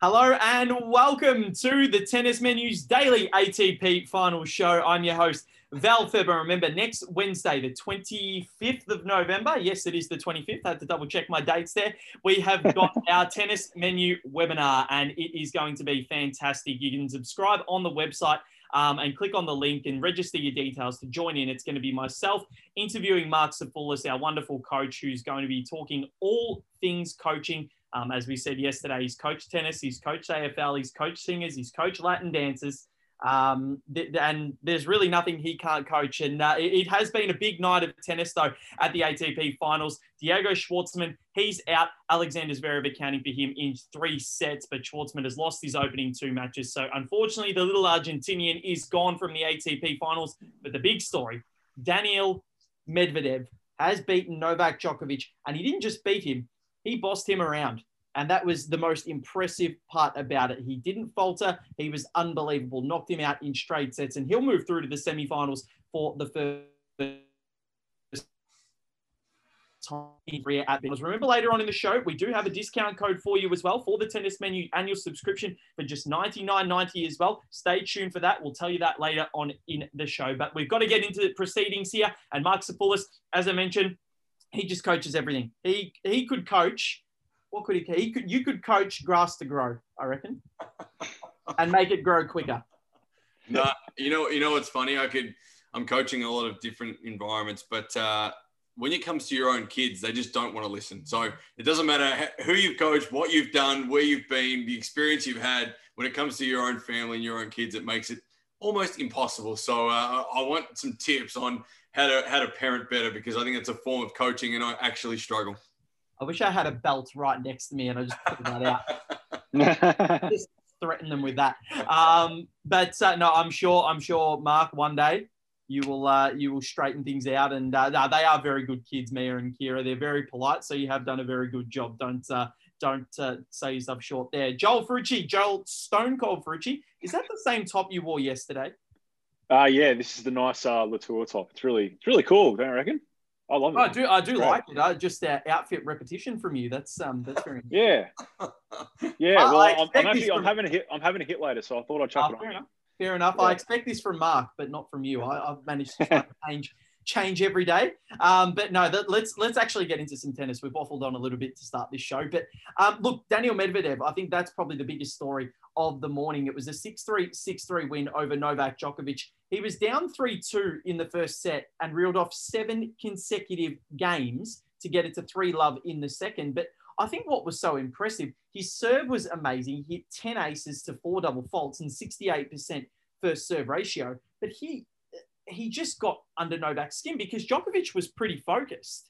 Hello and welcome to the Tennis Menus Daily ATP Final Show. I'm your host, Val Feber. Remember, next Wednesday, the 25th of November, yes, it is the 25th. I had to double check my dates there. We have got our Tennis Menu webinar, and it is going to be fantastic. You can subscribe on the website. Um, and click on the link and register your details to join in. It's going to be myself interviewing Marc Sophoulis, our wonderful coach, who's going to be talking all things coaching um, as we said yesterday, he's coached tennis, he's coached AFL, he's coached singers, he's coached Latin dancers. Um, th- and there's really nothing he can't coach. And uh, it, it, has been a big night of tennis, though, at the ATP finals. Diego Schwartzman, he's out. Alexander Zverev accounting for him in three sets, but Schwartzman has lost his opening two matches. So, unfortunately, the little Argentinian is gone from the ATP finals. But the big story Daniil Medvedev has beaten Novak Djokovic, and he didn't just beat him, he bossed him around. And that was the most impressive part about it. He didn't falter. He was unbelievable. Knocked him out in straight sets. And he'll move through to the semifinals for the first time at Remember later on in the show, we do have a discount code for you as well for the tennis menu annual subscription for just $99.90 as well. Stay tuned for that. We'll tell you that later on in the show. But we've got to get into the proceedings here. And Marc Sophoulis, as I mentioned, he just coaches everything. He he could coach. What could he? He could. You could coach grass to grow. I reckon, and make it grow quicker. No, you know, you know what's funny? I could. I'm coaching a lot of different environments, but uh, when it comes to your own kids, they just don't want to listen. So it doesn't matter who you've coached, what you've done, where you've been, the experience you've had. When it comes to your own family and your own kids, it makes it almost impossible. So uh, I want some tips on how to how to parent better because I think it's a form of coaching, and I actually struggle. I wish I had a belt right next to me and I just put that out. just threaten them with that. Um, but uh, no, I'm sure. I'm sure, Mark. One day you will uh, you will straighten things out, and uh, they are very good kids, Mia and Kira. They're very polite, so you have done a very good job. Don't uh, don't uh, say yourself short there. Joel Frucci, Joel Stone Cold Frucci. Is that the same top you wore yesterday? Uh, yeah, this is the nice uh, Latour top. It's really, it's really cool. Don't you reckon? I love it. I do, I do like it. I, just uh, outfit repetition from you. That's um, that's very. yeah, yeah. Well, I'm, I'm, actually, from... I'm having a hit. I'm having a hit later, so I thought I'd chuck oh, it fair on. Enough. Fair enough. Yeah. I expect this from Mark, but not from you. I, have managed to change change every day. Um, but no, that, let's let's actually get into some tennis. We've waffled on a little bit to start this show, but um, look, Daniil Medvedev. I think that's probably the biggest story of the morning. It was a 6-3, 6-3 win over Novak Djokovic. He was down 3-2 in the first set and reeled off seven consecutive games to get it to 3 love in the second. But I think what was so impressive, his serve was amazing. He hit 10 aces to four double faults and 68% first serve ratio. But he he just got under Novak's skin because Djokovic was pretty focused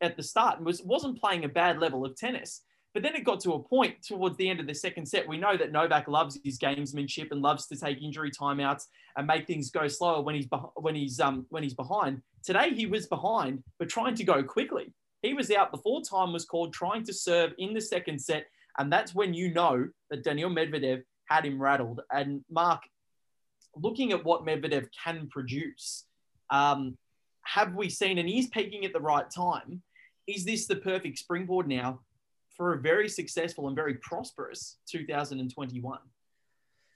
at the start and was, wasn't playing a bad level of tennis. But then it got to a point towards the end of the second set. We know that Novak loves his gamesmanship and loves to take injury timeouts and make things go slower when he's when he's um when he's behind. Today he was behind, but trying to go quickly. He was out before time was called, trying to serve in the second set, and that's when you know that Daniil Medvedev had him rattled. And Mark, looking at what Medvedev can produce, um, have we seen, and he's peaking at the right time? Is this the perfect springboard now for a very successful and very prosperous 2021?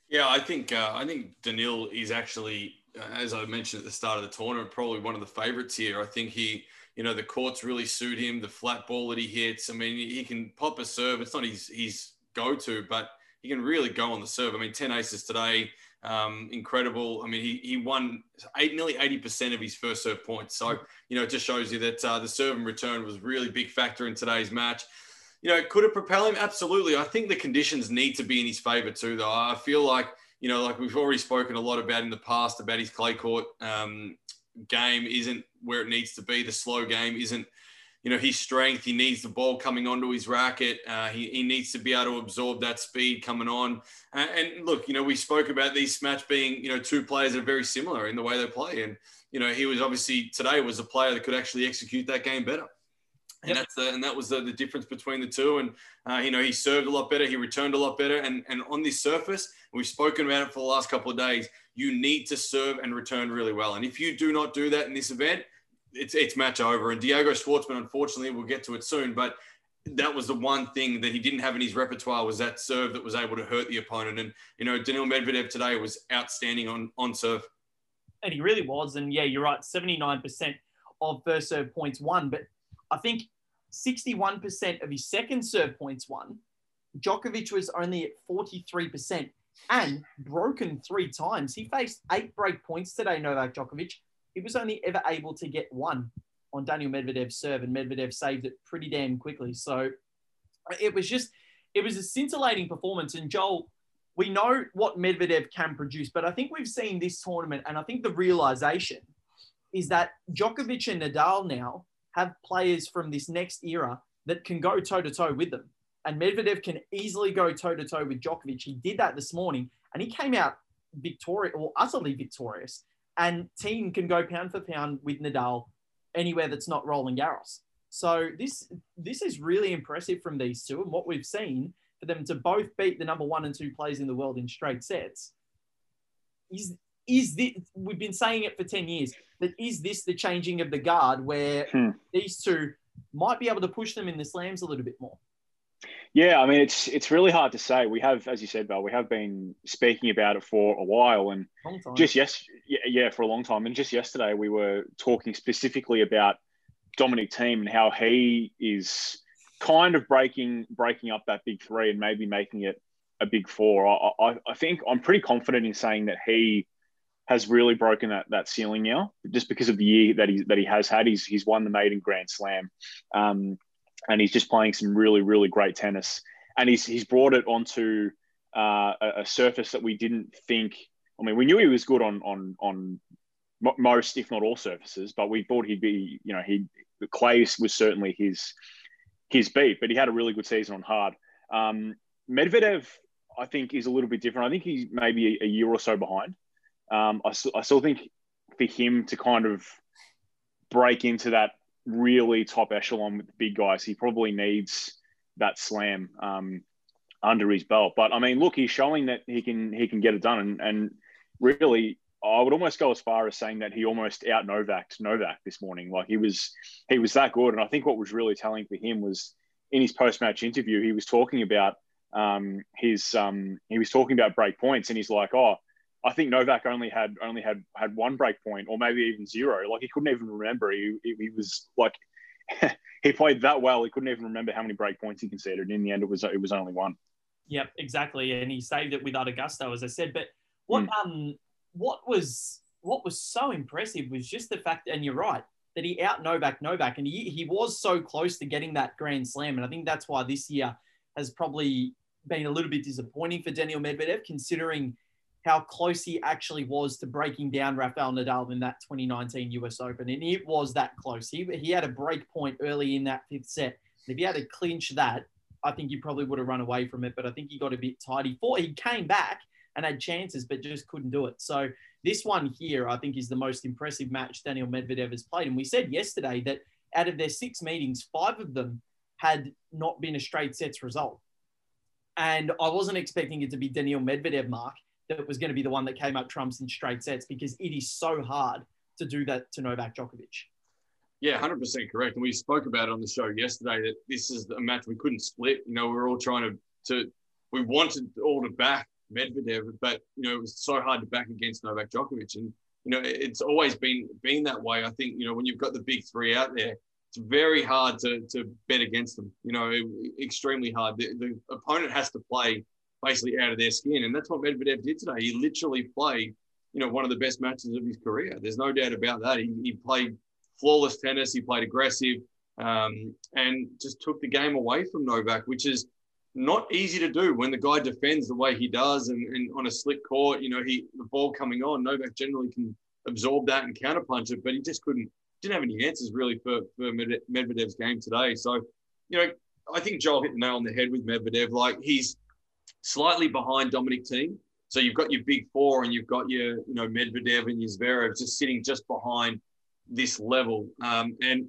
Yeah, I think uh, I think Daniil is actually, uh, as I mentioned at the start of the tournament, probably one of the favourites here. I think he, you know, the courts really suit him. The flat ball that he hits. I mean, he can pop a serve. It's not his his go to, but he can really go on the serve. I mean, ten aces today, um, incredible. I mean, he he won eight, nearly eighty percent of his first serve points. So you know, it just shows you that uh, the serve and return was really big factor in today's match you know, could it propel him? Absolutely. I think the conditions need to be in his favor too, though. I feel like, you know, like we've already spoken a lot about in the past about his clay court um, game isn't where it needs to be. The slow game isn't, you know, his strength. He needs the ball coming onto his racket. Uh, he, he needs to be able to absorb that speed coming on. Uh, and look, you know, we spoke about these match being, you know, two players that are very similar in the way they play. And, you know, he was obviously today was a player that could actually execute that game better and yep. that's the, and that was the, the difference between the two. And uh, you know, he served a lot better, he returned a lot better, and and on this surface, we've spoken about it for the last couple of days. You need to serve and return really well, and if you do not do that in this event, it's it's match over. And Diego Schwartzman, unfortunately, we'll get to it soon, but that was the one thing that he didn't have in his repertoire was that serve that was able to hurt the opponent. And you know, Daniil Medvedev today was outstanding on on serve. And he really was. And yeah, you're right. Seventy nine percent of first serve points won, but I think sixty one percent of his second serve points won. Djokovic was only at forty three percent and broken three times. He faced eight break points today, Novak Djokovic. He was only ever able to get one on Daniil Medvedev's serve, and Medvedev saved it pretty damn quickly. So it was just, it was a scintillating performance. And Joel, we know what Medvedev can produce, but I think we've seen this tournament, and I think the realization is that Djokovic and Nadal now have players from this next era that can go toe to toe with them. And Medvedev can easily go toe to toe with Djokovic. He did that this morning, and he came out victorious or utterly victorious. And Thiem can go pound for pound with Nadal anywhere that's not Roland Garros. So this this is really impressive from these two, and what we've seen for them to both beat the number one and two players in the world in straight sets is is this we've been saying it for 10 years that is this the changing of the guard where hmm. these two might be able to push them in the slams a little bit more yeah, I mean it's it's really hard to say. We have, as you said, Val, we have been speaking about it for a while, and just yes, yeah, yeah, for a long time. And just yesterday, we were talking specifically about Dominic Thiem and how he is kind of breaking breaking up that big three and maybe making it a big four. I, I, I think I'm pretty confident in saying that he has really broken that that ceiling now, just because of the year that he that he has had. He's he's won the maiden Grand Slam. Um, and he's just playing some really, really great tennis. And he's he's brought it onto uh, a, a, surface that we didn't think. I mean, we knew he was good on on on most, if not all, surfaces, but we thought he'd be. You know, he the clay was certainly his his beat, but he had a really good season on hard. Um, Medvedev, I think, is a little bit different. I think he's maybe a, a year or so behind. Um, I, I still think for him to kind of break into that really top echelon with the big guys. He probably needs that slam um, under his belt. But I mean, look, he's showing that he can he can get it done, and, and really, I would almost go as far as saying that he almost out Novak Novak this morning. Like he was he was that good, and I think what was really telling for him was in his post match interview, he was talking about um, his um, he was talking about break points, and he's like, oh I think Novak only had only had had one break point, or maybe even zero. Like he couldn't even remember. He, he, was like he played that well. He couldn't even remember how many break points he conceded. And in the end, it was it was only one. Yep, exactly. And he saved it with utter gusto, as I said. But what mm. um what was what was so impressive was just the fact, and you're right, that he out Novak Novak, and he he was so close to getting that Grand Slam. And I think that's why this year has probably been a little bit disappointing for Daniil Medvedev, considering how close he actually was to breaking down Rafael Nadal in that 2019 US Open. And it was that close. He, he had a break point early in that fifth set. And if he had to clinch that, I think he probably would have run away from it. But I think he got a bit tight. He fought, he came back and had chances, but just couldn't do it. So this one here, I think, is the most impressive match Daniil Medvedev has played. And we said yesterday that out of their six meetings, five of them had not been a straight sets result. And I wasn't expecting it to be Daniil Medvedev, Mark that was going to be the one that came up trumps in straight sets because it is so hard to do that to Novak Djokovic. Yeah, 100% correct. And we spoke about it on the show yesterday that this is a match we couldn't split. You know, we are all trying to, to we wanted all to back Medvedev, but, you know, it was so hard to back against Novak Djokovic. And, you know, it's always been been that way. I think, you know, when you've got the big three out there, it's very hard to, to bet against them, you know, extremely hard. The, the opponent has to play basically out of their skin. And that's what Medvedev did today. He literally played, you know, one of the best matches of his career. There's no doubt about that. He, he played flawless tennis. He played aggressive um, and just took the game away from Novak, which is not easy to do when the guy defends the way he does and, and on a slick court, you know, he the ball coming on, Novak generally can absorb that and counterpunch it, but he just couldn't, didn't have any answers really for, for Medvedev's game today. So, you know, I think Joel hit the nail on the head with Medvedev. Like he's slightly behind Dominic Thiem. So you've got your big four and you've got your, you know, Medvedev and your Zverev just sitting just behind this level. Um, and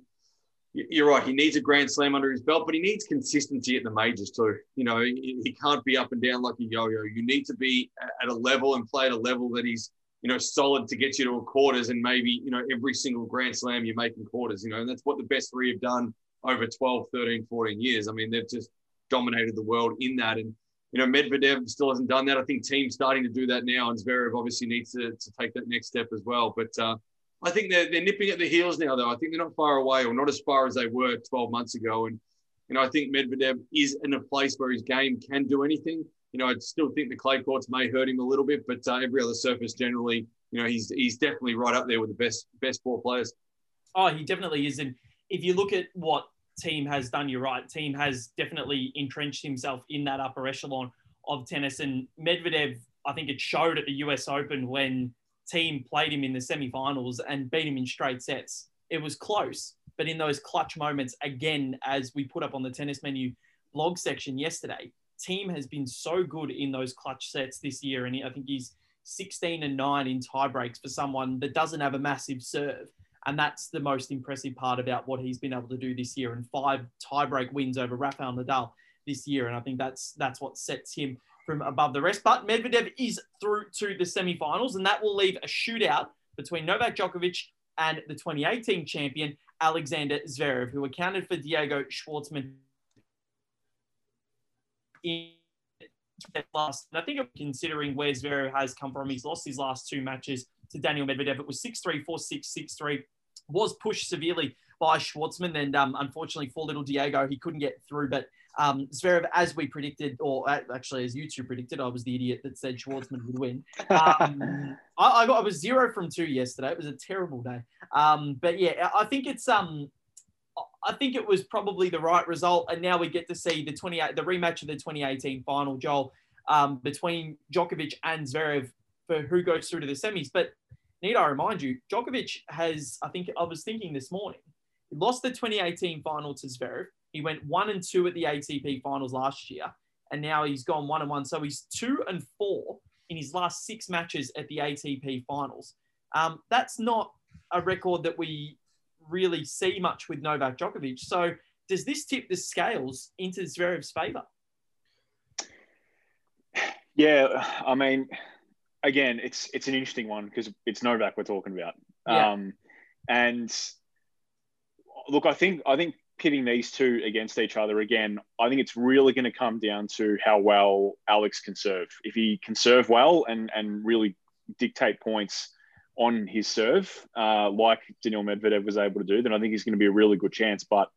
you're right, he needs a grand slam under his belt, but he needs consistency at the majors too. You know, he can't be up and down like a yo-yo. You need to be at a level and play at a level that he's, you know, solid to get you to a quarters and maybe, you know, every single grand slam you're making quarters, you know, and that's what the best three have done over 12, 13, 14 years. I mean, they've just dominated the world in that. And, you know, Medvedev still hasn't done that. I think Thiem's starting to do that now, and Zverev obviously needs to, to take that next step as well. But uh, I think they're, they're nipping at the heels now, though. I think they're not far away or not as far as they were 12 months ago. And, you know, I think Medvedev is in a place where his game can do anything. You know, I still think the clay courts may hurt him a little bit, but uh, every other surface generally, you know, he's he's definitely right up there with the best best four players. Oh, he definitely is. And if you look at what Thiem has done, you're right. Thiem has definitely entrenched himself in that upper echelon of tennis. And Medvedev, I think it showed at the US Open when Thiem played him in the semi-finals and beat him in straight sets. It was close, but in those clutch moments, again, as we put up on the tennis menu blog section yesterday, Thiem has been so good in those clutch sets this year, and I think he's 16 and nine in tiebreaks for someone that doesn't have a massive serve. And that's the most impressive part about what he's been able to do this year, and five tiebreak wins over Rafael Nadal this year. And I think that's that's what sets him from above the rest. But Medvedev is through to the semi-finals, and that will leave a shootout between Novak Djokovic and the 2018 champion Alexander Zverev, who accounted for Diego Schwartzman in last. And I think considering where Zverev has come from, he's lost his last two matches to Daniil Medvedev. It was 6-3, 4-6, 6-3. Was pushed severely by Schwartzman, and um, unfortunately for little Diego, he couldn't get through. But um, Zverev, as we predicted, or actually as you two predicted, I was the idiot that said Schwartzman would win. Um, I, I, got I was zero from two yesterday. It was a terrible day. Um, but yeah, I think it's um, I think it was probably the right result. And now we get to see the 28, the rematch of the 2018 final, Joel, um, between Djokovic and Zverev for who goes through to the semis. But need I remind you, Djokovic has, I think I was thinking this morning, he lost the 2018 final to Zverev. He went one and two at the ATP finals last year, and now he's gone one and one. So he's two and four in his last six matches at the ATP finals. Um, that's not a record that we really see much with Novak Djokovic. So does this tip the scales into Zverev's favour? Yeah, I mean, again, it's it's an interesting one because it's Novak we're talking about. Yeah. Um, and look, I think I think pitting these two against each other again, I think it's really going to come down to how well Alex can serve. If he can serve well and and really dictate points on his serve, uh, like Daniil Medvedev was able to do, then I think he's going to be a really good chance. But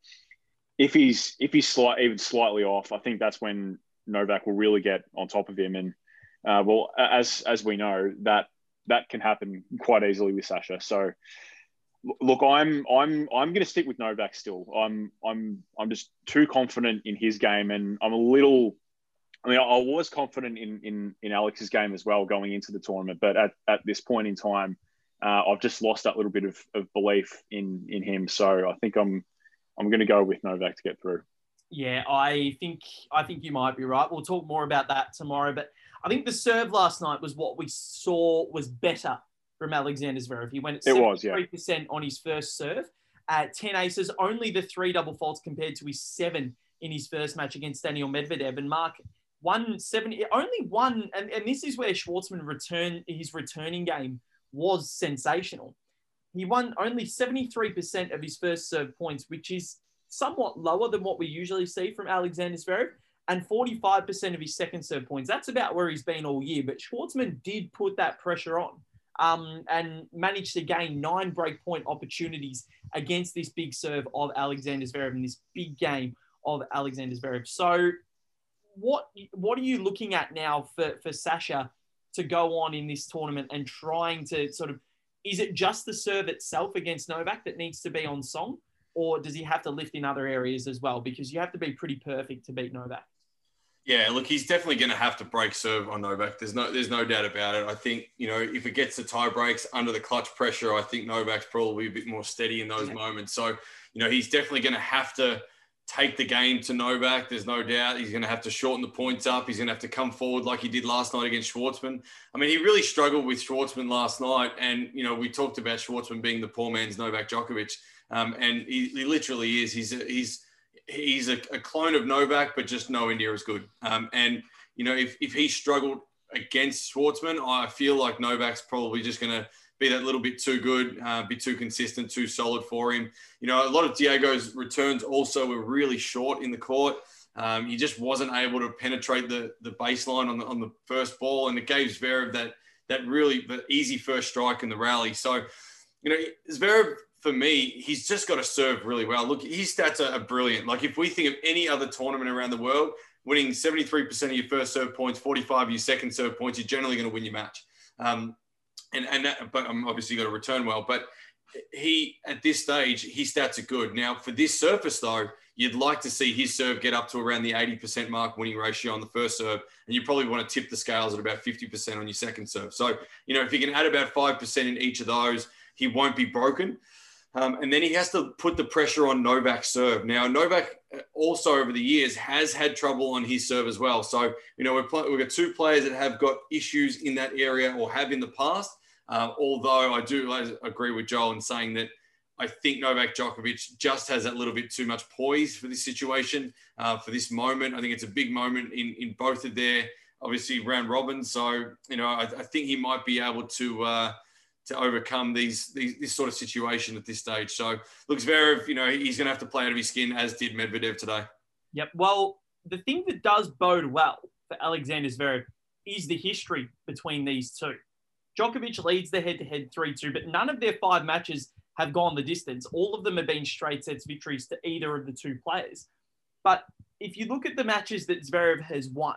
if he's if he's slight, even slightly off, I think that's when Novak will really get on top of him. And uh, well, as as we know, that that can happen quite easily with Sasha. So look, I'm I'm I'm going to stick with Novak still. I'm I'm I'm just too confident in his game, and I'm a little I mean, I was confident in, in, in Alex's game as well going into the tournament, but at, at this point in time, uh, I've just lost that little bit of, of belief in in him. So I think I'm I'm going to go with Novak to get through. Yeah, I think I think you might be right. We'll talk more about that tomorrow. But I think the serve last night was what we saw was better from Alexander Zverev. He went at it was, yeah. percent on his first serve at 10 aces, only the three double faults compared to his seven in his first match against Daniil Medvedev. And Mark, one seventy, only one, and, and this is where Schwartzman return his returning game was sensational. He won only 73% of his first serve points, which is somewhat lower than what we usually see from Alexander Zverev, and 45% of his second serve points. That's about where he's been all year, but Schwartzman did put that pressure on um, and managed to gain nine break point opportunities against this big serve of Alexander Zverev in this big game of Alexander Zverev. So, what what are you looking at now for, for Sasha to go on in this tournament and trying to sort of is it just the serve itself against Novak that needs to be on song, or does he have to lift in other areas as well? Because you have to be pretty perfect to beat Novak. Yeah, look, he's definitely going to have to break serve on Novak. There's no, there's no doubt about it. I think you know if it gets to tie breaks under the clutch pressure, I think Novak's probably a bit more steady in those yeah. moments. So you know he's definitely going to have to take the game to Novak. There's no doubt he's going to have to shorten the points up. He's going to have to come forward like he did last night against Schwartzman. I mean, he really struggled with Schwartzman last night. And, you know, we talked about Schwartzman being the poor man's Novak Djokovic. Um, and he, he, literally is. He's a, he's he's a, a, clone of Novak, but just nowhere near as good. Um, and, you know, if, if he struggled against Schwartzman, I feel like Novak's probably just going to be that little bit too good, uh, be too consistent, too solid for him. You know, a lot of Diego's returns also were really short in the court. Um, he just wasn't able to penetrate the the baseline on the on the first ball, and it gave Zverev that that really the easy first strike in the rally. So, you know, Zverev for me, he's just got to serve really well. Look, his stats are, brilliant. Like if we think of any other tournament around the world, winning 73% of your first serve points, 45 of your second serve points, you're generally going to win your match. Um, and and that, but I'm obviously going to return well. But he at this stage, his stats are good. Now for this surface though, you'd like to see his serve get up to around the 80% mark winning ratio on the first serve, and you probably want to tip the scales at about 50% on your second serve. So you know if you can add about five percent in each of those, he won't be broken. Um, and then he has to put the pressure on Novak's serve. Now, Novak uh, also over the years has had trouble on his serve as well. So, you know, we've, play, we've got two players that have got issues in that area or have in the past. Uh, although I do agree with Joel in saying that I think Novak Djokovic just has that little bit too much poise for this situation, uh, for this moment. I think it's a big moment in, in both of their, obviously, round robins. So, you know, I, I think he might be able to. Uh, to overcome these, these this sort of situation at this stage. So looks very, you know, he's going to have to play out of his skin, as did Medvedev today. Yep. Well, the thing that does bode well for Alexander Zverev is the history between these two. Djokovic leads the head-to-head 3-2, but none of their five matches have gone the distance. All of them have been straight sets victories to either of the two players. But if you look at the matches that Zverev has won,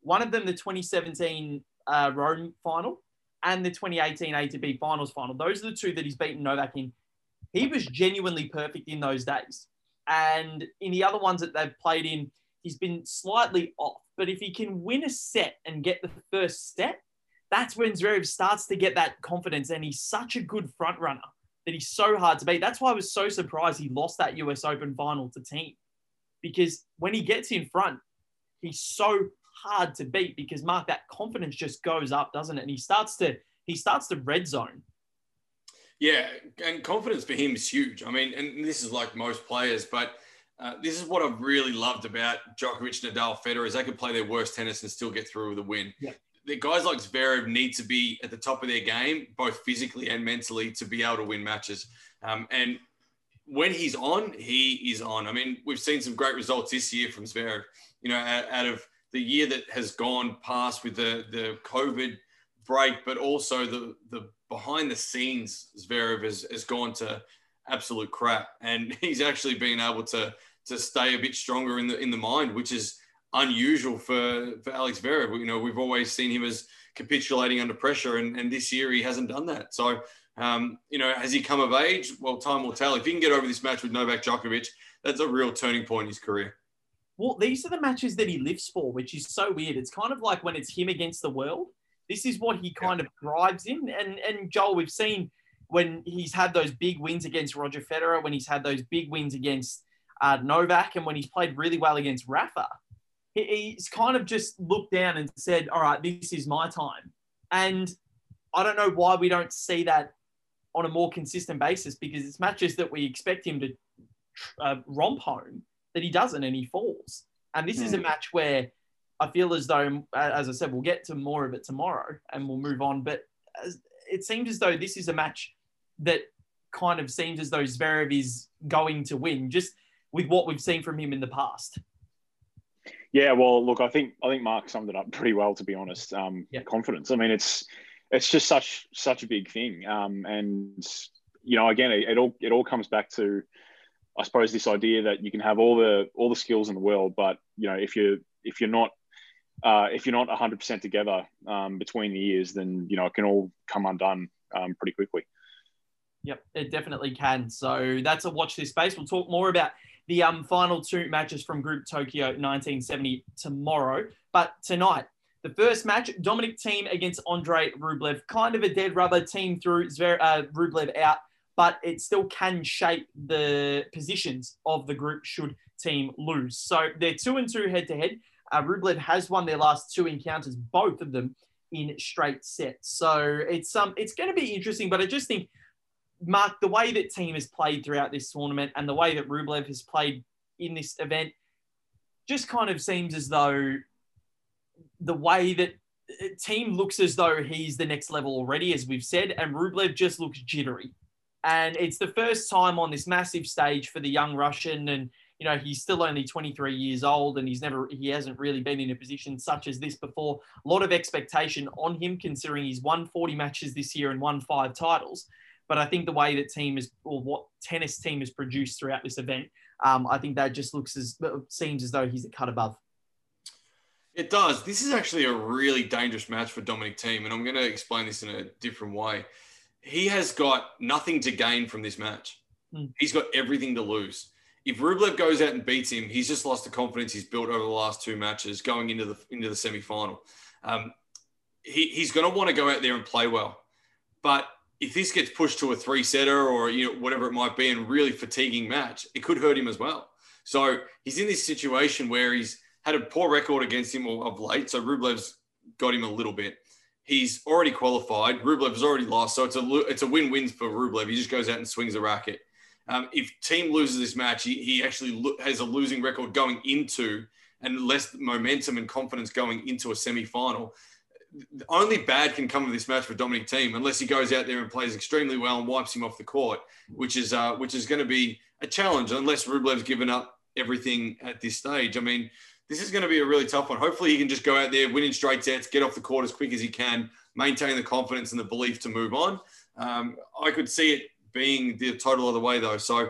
one of them the 2017 uh, Rome final, and the 2018 ATP finals final. Those are the two that he's beaten Novak in. He was genuinely perfect in those days. And in the other ones that they've played in, he's been slightly off. But if he can win a set and get the first set, that's when Zverev starts to get that confidence. And he's such a good front runner that he's so hard to beat. That's why I was so surprised he lost that US Open final to Thiem, Because when he gets in front, he's so hard to beat because Mark, that confidence just goes up, doesn't it? And he starts to he starts to red zone. Yeah, and confidence for him is huge. I mean, and this is like most players, but uh, this is what I've really loved about Djokovic, Nadal, Federer is they can play their worst tennis and still get through with a win. Yeah. The guys like Zverev need to be at the top of their game, both physically and mentally, to be able to win matches. Um, and when he's on, he is on. I mean, we've seen some great results this year from Zverev. You know, out, of the year that has gone past with the the COVID break, but also the the behind the scenes Zverev has, has gone to absolute crap, and he's actually been able to to stay a bit stronger in the in the mind, which is unusual for for Alex Zverev. You know, we've always seen him as capitulating under pressure, and, and this year he hasn't done that. So, um, you know, has he come of age? Well, time will tell. If he can get over this match with Novak Djokovic, that's a real turning point in his career well, these are the matches that he lives for, which is so weird. It's kind of like when it's him against the world. This is what he kind yeah. of thrives in. And and Joel, we've seen when he's had those big wins against Roger Federer, when he's had those big wins against uh, Novak, and when he's played really well against Rafa, he's kind of just looked down and said, "All right, this is my time." And I don't know why we don't see that on a more consistent basis because it's matches that we expect him to uh, romp home that he doesn't and he falls. And this mm. is a hmm. match where I feel as though, as I said, we'll get to more of it tomorrow and we'll move on. But as, it seems as though this is a match that kind of seems as though Zverev is going to win, just with what we've seen from him in the past. Yeah, well, look, I think I think Mark summed it up pretty well, to be honest. Um, yeah. Confidence. I mean, it's it's just such such a big thing, um, and you know, again, it, it all it all comes back to I suppose this idea that you can have all the all the skills in the world, but you know if you if you're not uh, if you're not 100% together um, between the years, then you know it can all come undone um, pretty quickly. Yep, it definitely can. So that's a watch this space. We'll talk more about the um, final two matches from Group Tokyo 1970 tomorrow. But tonight, the first match, Dominic Thiem against Andre Rublev. Kind of a dead rubber. Thiem through Zver- uh, Rublev out but it still can shape the positions of the group should Thiem lose. So they're two and two head to head. Rublev has won their last two encounters, both of them in straight sets. So it's um it's going to be interesting, but I just think Mark the way that Thiem has played throughout this tournament and the way that Rublev has played in this event just kind of seems as though the way that uh, Thiem looks as though he's the next level already, as we've said, and Rublev just looks jittery. And it's the first time on this massive stage for the young Russian. And, you know, he's still only 23 years old and he's never, he hasn't really been in a position such as this before. A lot of expectation on him, considering he's won 40 matches this year and won five titles. But I think the way that Thiem is, or what tennis team has produced throughout this event, um, I think that just looks as, seems as though he's a cut above. It does. This is actually a really dangerous match for Dominic Thiem, and I'm going to explain this in a different way he has got nothing to gain from this match. Mm. He's got everything to lose. If Rublev goes out and beats him, he's just lost the confidence he's built over the last two matches going into the into the semi final. Um, he, he's going to want to go out there and play well, but if this gets pushed to a three setter or you know whatever it might be and really fatiguing match, it could hurt him as well. So he's in this situation where he's had a poor record against him of late. So Rublev's got him a little bit. He's already qualified. Rublev's already lost, so it's a it's a win-win for Rublev. He just goes out and swings the racket. Um, if Thiem loses this match, he, he actually lo- has a losing record going into and less momentum and confidence going into a semi-final. Only bad can come of this match for Dominic Thiem unless he goes out there and plays extremely well and wipes him off the court, which is uh, which is going to be a challenge unless Rublev's given up everything at this stage. I mean, this is going to be a really tough one. Hopefully, he can just go out there, win in straight sets, get off the court as quick as he can, maintain the confidence and the belief to move on. Um, I could see it being the total other way, though. So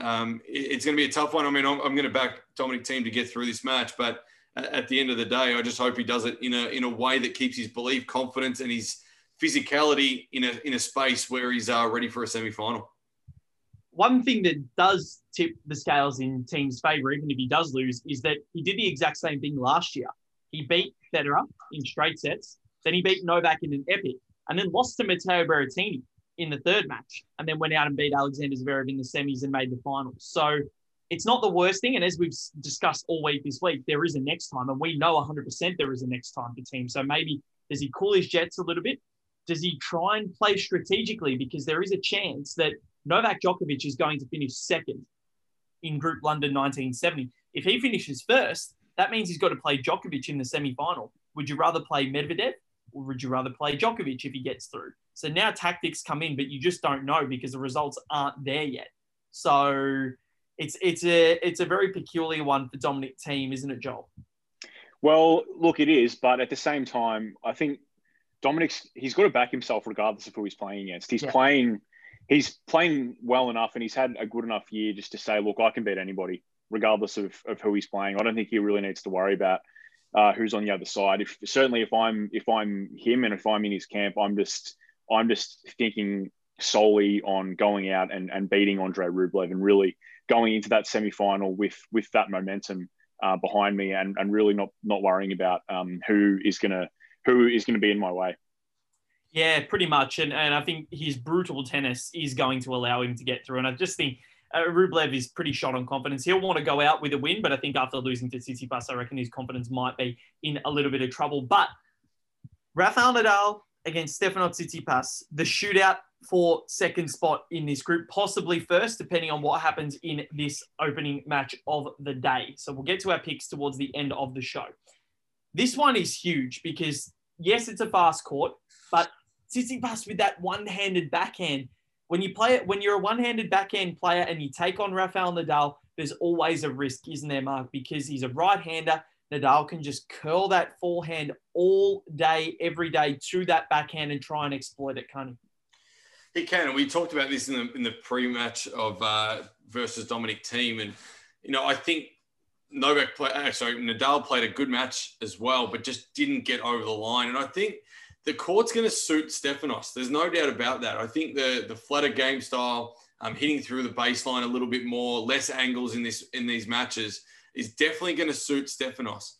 um, it, it's going to be a tough one. I mean, I'm, I'm, going to back Dominic Thiem to get through this match, but at the end of the day, I just hope he does it in a in a way that keeps his belief, confidence, and his physicality in a in a space where he's uh, ready for a semi final one thing that does tip the scales in Thiem's favour, even if he does lose, is that he did the exact same thing last year. He beat Federer in straight sets, then he beat Novak in an epic, and then lost to Matteo Berrettini in the third match, and then went out and beat Alexander Zverev in the semis and made the finals. So it's not the worst thing. And as we've discussed all week this week, there is a next time, and we know 100% there is a next time for Thiem. So maybe does he cool his jets a little bit? Does he try and play strategically? Because there is a chance that Novak Djokovic is going to finish second in Group London 1970. If he finishes first, that means he's got to play Djokovic in the semi final. Would you rather play Medvedev or would you rather play Djokovic if he gets through? So now tactics come in, but you just don't know because the results aren't there yet. So it's it's a it's a very peculiar one for Dominic Thiem, isn't it, Joel? Well, look, it is, but at the same time, I think Dominic's he's got to back himself regardless of who he's playing against. He's yeah. playing he's playing well enough and he's had a good enough year just to say, look, I can beat anybody, regardless of, of who he's playing. I don't think he really needs to worry about uh, who's on the other side. If certainly if I'm if I'm him and if I'm in his camp, I'm just I'm just thinking solely on going out and, and beating Andre Rublev and really going into that semi final with with that momentum uh, behind me and, and really not not worrying about um, who is gonna who is gonna be in my way. Yeah, pretty much. And, and I think his brutal tennis is going to allow him to get through. And I just think uh, Rublev is pretty shot on confidence. He'll want to go out with a win, but I think after losing to Tsitsipas, I reckon his confidence might be in a little bit of trouble. But Rafael Nadal against Stefanos Tsitsipas, the shootout for second spot in this group, possibly first, depending on what happens in this opening match of the day. So we'll get to our picks towards the end of the show. This one is huge because, yes, it's a fast court, but Tsitsipas with that one-handed backhand. When you play it, when you're a one-handed backhand player and you take on Rafael Nadal, there's always a risk, isn't there, Mark? Because he's a right-hander. Nadal can just curl that forehand all day, every day to that backhand and try and exploit it, can't he? He can, and we talked about this in the in the pre-match of uh, versus Dominic Thiem. and you know I think Novak play, uh, sorry, Nadal played a good match as well, but just didn't get over the line. And I think the court's going to suit Stefanos. There's no doubt about that. I think the the flatter game style, um, hitting through the baseline a little bit more, less angles in this in these matches is definitely going to suit Stefanos.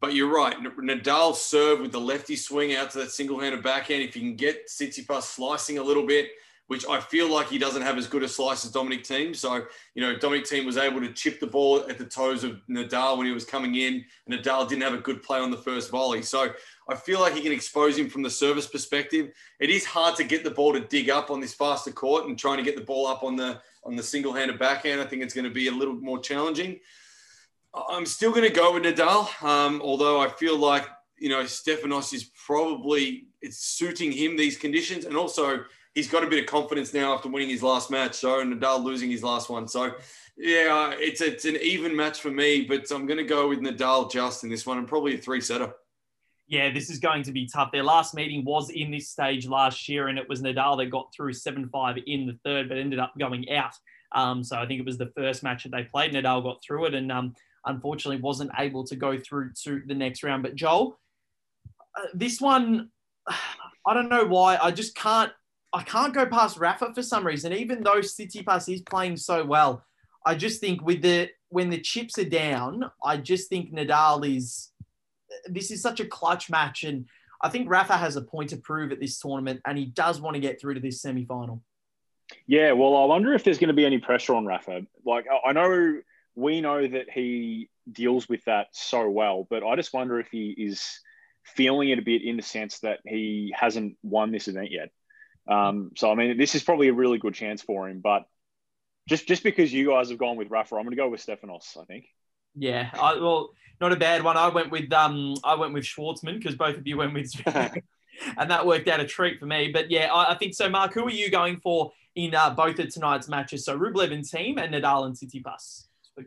But you're right. Nadal serve with the lefty swing out to that single-handed backhand. If you can get Tsitsipas slicing a little bit, which I feel like he doesn't have as good a slice as Dominic Thiem. So, you know, Dominic Thiem was able to chip the ball at the toes of Nadal when he was coming in, and Nadal didn't have a good play on the first volley. So I feel like he can expose him from the service perspective. It is hard to get the ball to dig up on this faster court and trying to get the ball up on the on the single-handed backhand. I think it's going to be a little more challenging. I'm still going to go with Nadal, um, although I feel like you know, Stefanos is probably it's suiting him these conditions, and also he's got a bit of confidence now after winning his last match. So Nadal losing his last one. So yeah, it's it's an even match for me, but I'm going to go with Nadal just in this one, and probably a three setter. Yeah, this is going to be tough. Their last meeting was in this stage last year, and it was Nadal that got through 7 5 in the third, but ended up going out. Um, so I think it was the first match that they played. Nadal got through it and um, unfortunately wasn't able to go through to the next round. But Joel, uh, this one, I don't know why. I just can't. I can't go past Rafa for some reason, even though Tsitsipas is playing so well. I just think with the when the chips are down, I just think Nadal is. This is such a clutch match, and I think Rafa has a point to prove at this tournament, and he does want to get through to this semi final. Yeah, well, I wonder if there's going to be any pressure on Rafa. Like, I know we know that he deals with that so well, but I just wonder if he is feeling it a bit in the sense that he hasn't won this event yet. Um, so, I mean, this is probably a really good chance for him. But just just because you guys have gone with Rafa, I'm going to go with Stefanos. I think. Yeah, I, well, not a bad one. I went with um, I went with Schwartzman because both of you went with, and that worked out a treat for me. But yeah, I, I think so. Mark, who are you going for in uh, both of tonight's matches. So Rublev and Thiem and Nadal and Tsitsipas.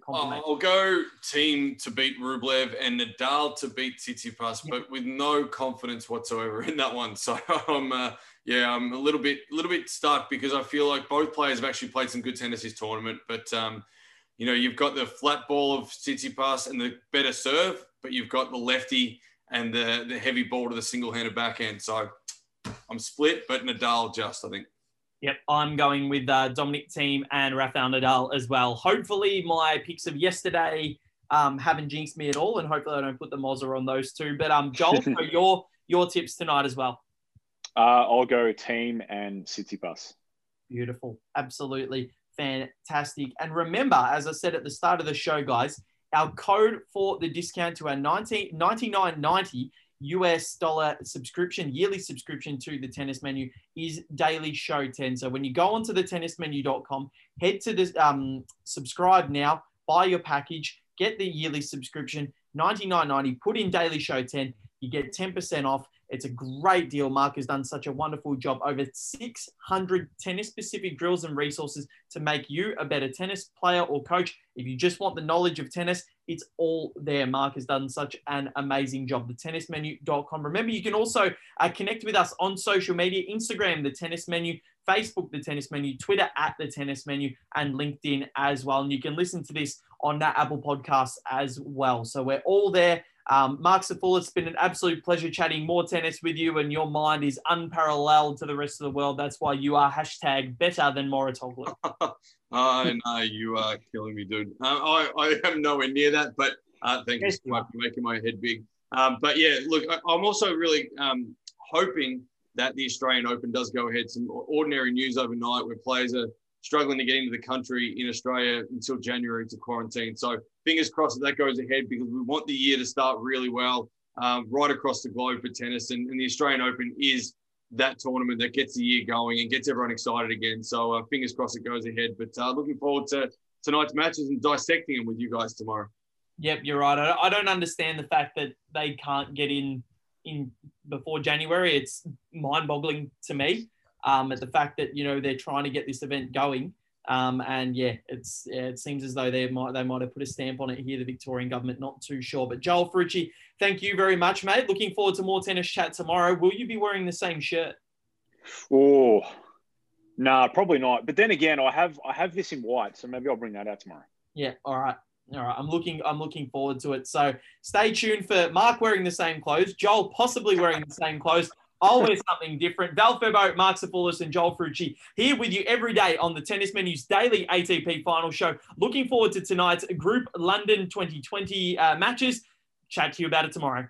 Oh, I'll go Thiem to beat Rublev and Nadal to beat Tsitsipas, yeah. but with no confidence whatsoever in that one. So I'm, uh, yeah, I'm a little bit, a little bit stuck because I feel like both players have actually played some good tennis this tournament. But um, you know, you've got the flat ball of Tsitsipas and the better serve, but you've got the lefty and the the heavy ball to the single-handed backhand. So I'm split, but Nadal just, I think. Yep, I'm going with uh, Dominic Thiem and Rafael Nadal as well. Hopefully, my picks of yesterday um, haven't jinxed me at all, and hopefully, I don't put the Mozza on those two. But um, Joel, for your your tips tonight as well. Uh, I'll go Thiem and Tsitsipas. Beautiful, absolutely fantastic. And remember, as I said at the start of the show, guys, our code for the discount to our 19, 99.90 US dollar subscription, yearly subscription to the tennis menu is Daily Show 10. So when you go onto the tennismenu.com, head to the um, subscribe now, buy your package, get the yearly subscription, 99.90, put in Daily Show 10, you get 10% off. It's a great deal. Mark has done such a wonderful job. Over 600 tennis specific drills and resources to make you a better tennis player or coach. If you just want the knowledge of tennis, it's all there. Mark has done such an amazing job. The tennismenu.com. Remember, you can also uh, connect with us on social media Instagram, the tennis menu, Facebook, the tennis menu, Twitter at the tennis menu, and LinkedIn as well. And you can listen to this on that Apple podcast as well. So we're all there. Um, Marc Sophoulis, it's been an absolute pleasure chatting more tennis with you, and your mind is unparalleled to the rest of the world. That's why you are hashtag better than Mouratoglou. oh, no, you are killing me, dude. Uh, I, I am nowhere near that, but uh, thank yes, you so much for making my head big. Um, but yeah, look, I, am also really um, hoping that the Australian Open does go ahead. Some ordinary news overnight where players are struggling to get into the country in Australia until January to quarantine. So fingers crossed that that goes ahead because we want the year to start really well um, right across the globe for tennis. And, and, the Australian Open is that tournament that gets the year going and gets everyone excited again. So uh, fingers crossed it goes ahead. But uh, looking forward to tonight's matches and dissecting them with you guys tomorrow. Yep, you're right. I don't understand the fact that they can't get in in before January. It's mind-boggling to me um, at the fact that you know they're trying to get this event going. Um, and yeah, it's yeah, it seems as though they might they might have put a stamp on it here. The Victorian government, not too sure. But Joel Ferrucci, thank you very much, mate. Looking forward to more tennis chat tomorrow. Will you be wearing the same shirt? Oh, no, nah, probably not. But then again, I have I have this in white, so maybe I'll bring that out tomorrow. Yeah, all right. All right, I'm looking. I'm looking forward to it. So stay tuned for Mark wearing the same clothes, Joel possibly wearing the same clothes, always something different. Val Febo, Marc Sophoulis, and Joel Ferrucci here with you every day on the Tennis Menus daily ATP final show. Looking forward to tonight's Group London 2020 uh, matches. Chat to you about it tomorrow.